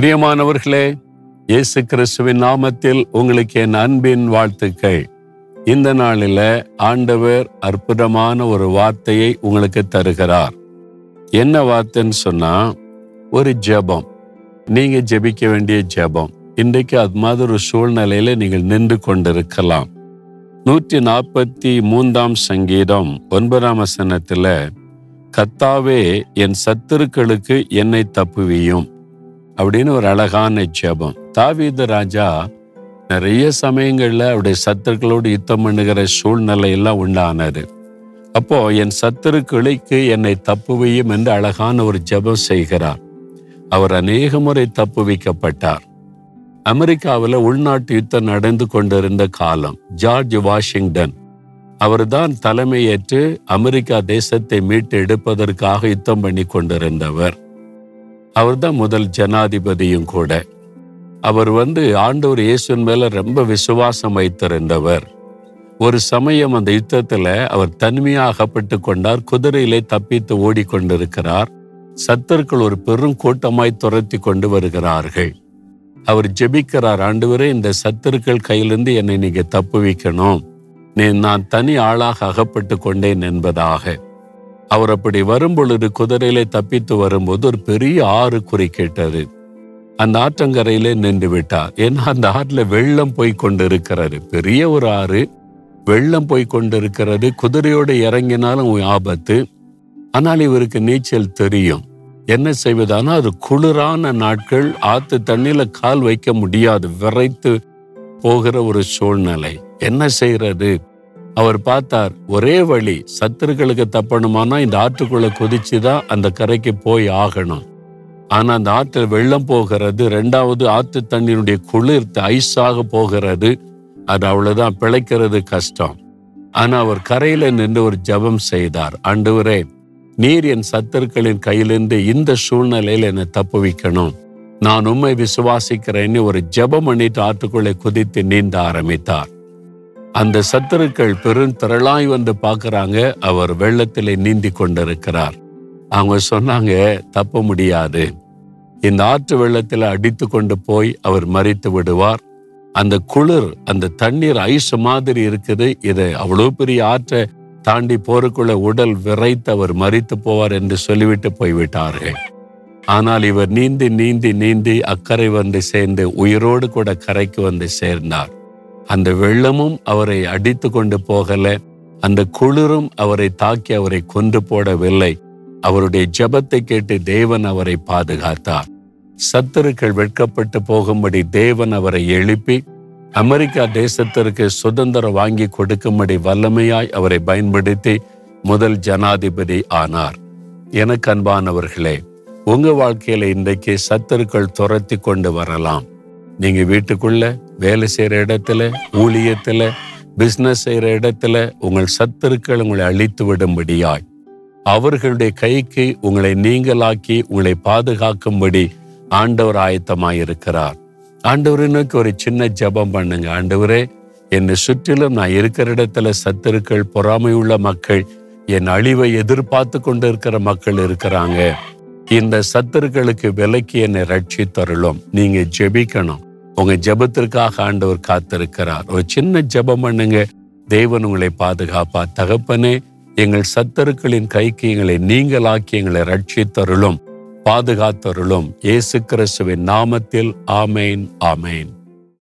பிரியமானவர்களே இயேசு கிறிஸ்துவின் நாமத்தில் உங்களுக்கு என் அன்பின் வாழ்த்துக்கள். இந்த நாளில ஆண்டவர் அற்புதமான ஒரு வார்த்தையை உங்களுக்கு தருகிறார். என்ன வார்த்தைன்னு சொன்னா ஒரு ஜெபம். நீங்க ஜெபிக்க வேண்டிய ஜெபம். இன்றைக்கு அது மாதிரி ஒரு சூழ்நிலையில நீங்கள் நின்று கொண்டிருக்கலாம். நூற்றி நாற்பத்தி மூன்றாம் சங்கீதம் ஒன்பதாம் வசனத்துல கத்தாவே என் சத்துருக்களுக்கு என்னை தப்புவியும். அப்படின்னு ஒரு அழகான ஜெபம். தாவீது ராஜா நிறைய சமயங்களில் அவருடைய சத்துருக்களோடு யுத்தம் பண்ணுகிற சூழ்நிலையெல்லாம் உண்டானது. அப்போ என் சத்துருக்களுக்கு என்னை தப்புவியும் என்று அழகான ஒரு ஜெபம் செய்கிறார். அவர் அநேக முறை தப்புவிக்கப்பட்டார் அமெரிக்காவில் உள்நாட்டு யுத்தம் நடந்து கொண்டிருந்த காலம் ஜார்ஜ் வாஷிங்டன். அவர்தான் தலைமையேற்று அமெரிக்கா தேசத்தை மீட்டு எடுப்பதற்காக யுத்தம் பண்ணி கொண்டிருந்தவர். அவர்தான் முதல் ஜனாதிபதியும் கூட. அவர் வந்து ஆண்டவர் இயேசுவின் மேல ரொம்ப விசுவாசம் வைத்திருந்தவர். ஒரு சமயம் அந்த யுத்தத்துல அவர் தனிமையாகப்பட்டு கொண்டார் குதிரையிலே தப்பித்து ஓடிக்கொண்டிருக்கிறார். சத்தர்கள் ஒரு பெரும் கூட்டமாய் துரத்தி கொண்டு வருகிறார்கள். அவர் ஜெபிக்கிறார் ஆண்டவரே இந்த சத்துருக்கள் கையிலிருந்து என்னை நீங்க தப்புவிக்கணும். நீ நான் தனி ஆளாக அகப்பட்டு கொண்டேன் என்பதாக. அவர் அப்படி வரும்பொழுது குதிரையிலே தப்பித்து வரும்போது ஒரு பெரிய ஆறு குறுக்கிட்டது அந்த ஆற்றங்கரையிலே நின்று விட்டார். ஏன்னா அந்த ஆற்றுல வெள்ளம் போய் கொண்டிருக்கிறது. பெரிய ஒரு ஆறு. வெள்ளம் போய் கொண்டிருக்கிறது. குதிரையோடு இறங்கினாலும் ஆபத்து. ஆனால் இவருக்கு நீச்சல் தெரியும். என்ன செய்வதானா அது குளிரான நாட்கள். ஆத்து தண்ணியில கால் வைக்க முடியாது. விரைத்து போகிற ஒரு சூழ்நிலை. என்ன செய்யறது அவர் பார்த்தார் ஒரே வழி சத்துருக்களுக்கு தப்பணுமானா இந்த ஆற்றுக்குள்ள குதிச்சுதான் அந்த கரைக்கு போய் ஆகணும். ஆனா அந்த ஆற்றில் வெள்ளம் போகிறது ரெண்டாவது ஆற்று தண்ணீருடைய குளிர்த்து ஐஸாக போகிறது அது அவ்வளவுதான் பிழைக்கிறது கஷ்டம். ஆனா அவர் கரையில நின்று ஒரு ஜெபம் செய்தார் ஆண்டவரே நீர் என் சத்துருக்களின் கையிலிருந்து இந்த சூழ்நிலையில என்னை தப்புவிக்கணும் நான் உண்மை விசுவாசிக்கிறேன்னு ஒரு ஜெபம் பண்ணிட்டு ஆற்றுக்குள்ளே குதித்து நீந்த ஆரம்பித்தார். அந்த சத்துருக்கள் பெரும் திரளாய் வந்து பார்க்கறாங்க. அவர் வெள்ளத்திலே நீந்தி கொண்டிருக்கிறார். அவங்க சொன்னாங்க தப்ப முடியாது. இந்த ஆற்று வெள்ளத்தில் அடித்து கொண்டு போய் அவர் மறித்து விடுவார். அந்த குளிர் அந்த தண்ணீர் ஐஸ் மாதிரி இருக்குது. இதை அவ்வளோ பெரிய ஆற்றை தாண்டி போருக்குள்ள உடல் விரைத்து அவர் மறித்து போவார் என்று சொல்லிவிட்டு போய்விட்டார்கள். ஆனால் இவர் நீந்தி நீந்தி நீந்தி அக்கறை வந்து சேர்ந்து உயிரோடு கூட கரைக்கு வந்து சேர்ந்தார். அந்த வெள்ளமும் அவரை அடித்து கொண்டு போகல. அந்த குளிரும் அவரை தாக்கி அவரை கொன்று போடவில்லை. அவருடைய ஜபத்தை கேட்டு தேவன் அவரை பாதுகாத்தார். சத்துருக்கள் வெட்கப்பட்டு போகும்படி தேவன் அவரை எழுப்பி அமெரிக்கா தேசத்திற்கு சுதந்திரம் வாங்கி கொடுக்கும்படி வல்லமையாய் அவரை பயன்படுத்தி முதல் ஜனாதிபதி ஆனார். எனக்கு அன்பானவர்களே உங்க வாழ்க்கையில இன்றைக்கு சத்துருக்கள் துரத்தி கொண்டு வரலாம். நீங்க வீட்டுக்குள்ள வேலை செய்யற இடத்துல ஊழியத்துல பிசினஸ் செய்யற இடத்துல உங்கள் சத்துருக்கள் உங்களை அழித்து விடும்படியாய். அவர்களுடைய கைக்கு உங்களை நீங்களாக்கி உங்களை பாதுகாக்கும்படி ஆண்டவர் ஆயத்தமாயிருக்கிறார் ஆண்டவரனுக்கு ஒரு சின்ன ஜெபம் பண்ணுங்க. ஆண்டவரே என்னை சுற்றிலும் நான் இருக்கிற இடத்துல சத்துருக்கள் பொறாமையுள்ள மக்கள் என் அழிவை எதிர்பார்த்து கொண்டு இருக்கிற மக்கள் இருக்கிறாங்க. இந்த சத்துருக்களுக்கு விலக்கி என்னை ரட்சி தருளும் நீங்க ஜெபிக்கணும். உங்க ஜெபத்திற்காக ஆண்டவர் காத்திருக்கிறார். ஒரு சின்ன ஜபம் பண்ணுங்க. தேவன் உங்களை பாதுகாப்பா. தகப்பனே எங்கள் சத்தருக்களின் கைக்கு எங்களை நீங்களாக்கி எங்களை ரட்சித்தருளும் பாதுகாத்தருளும். இயேசு கிறிஸ்துவின் நாமத்தில் ஆமேன் ஆமேன்.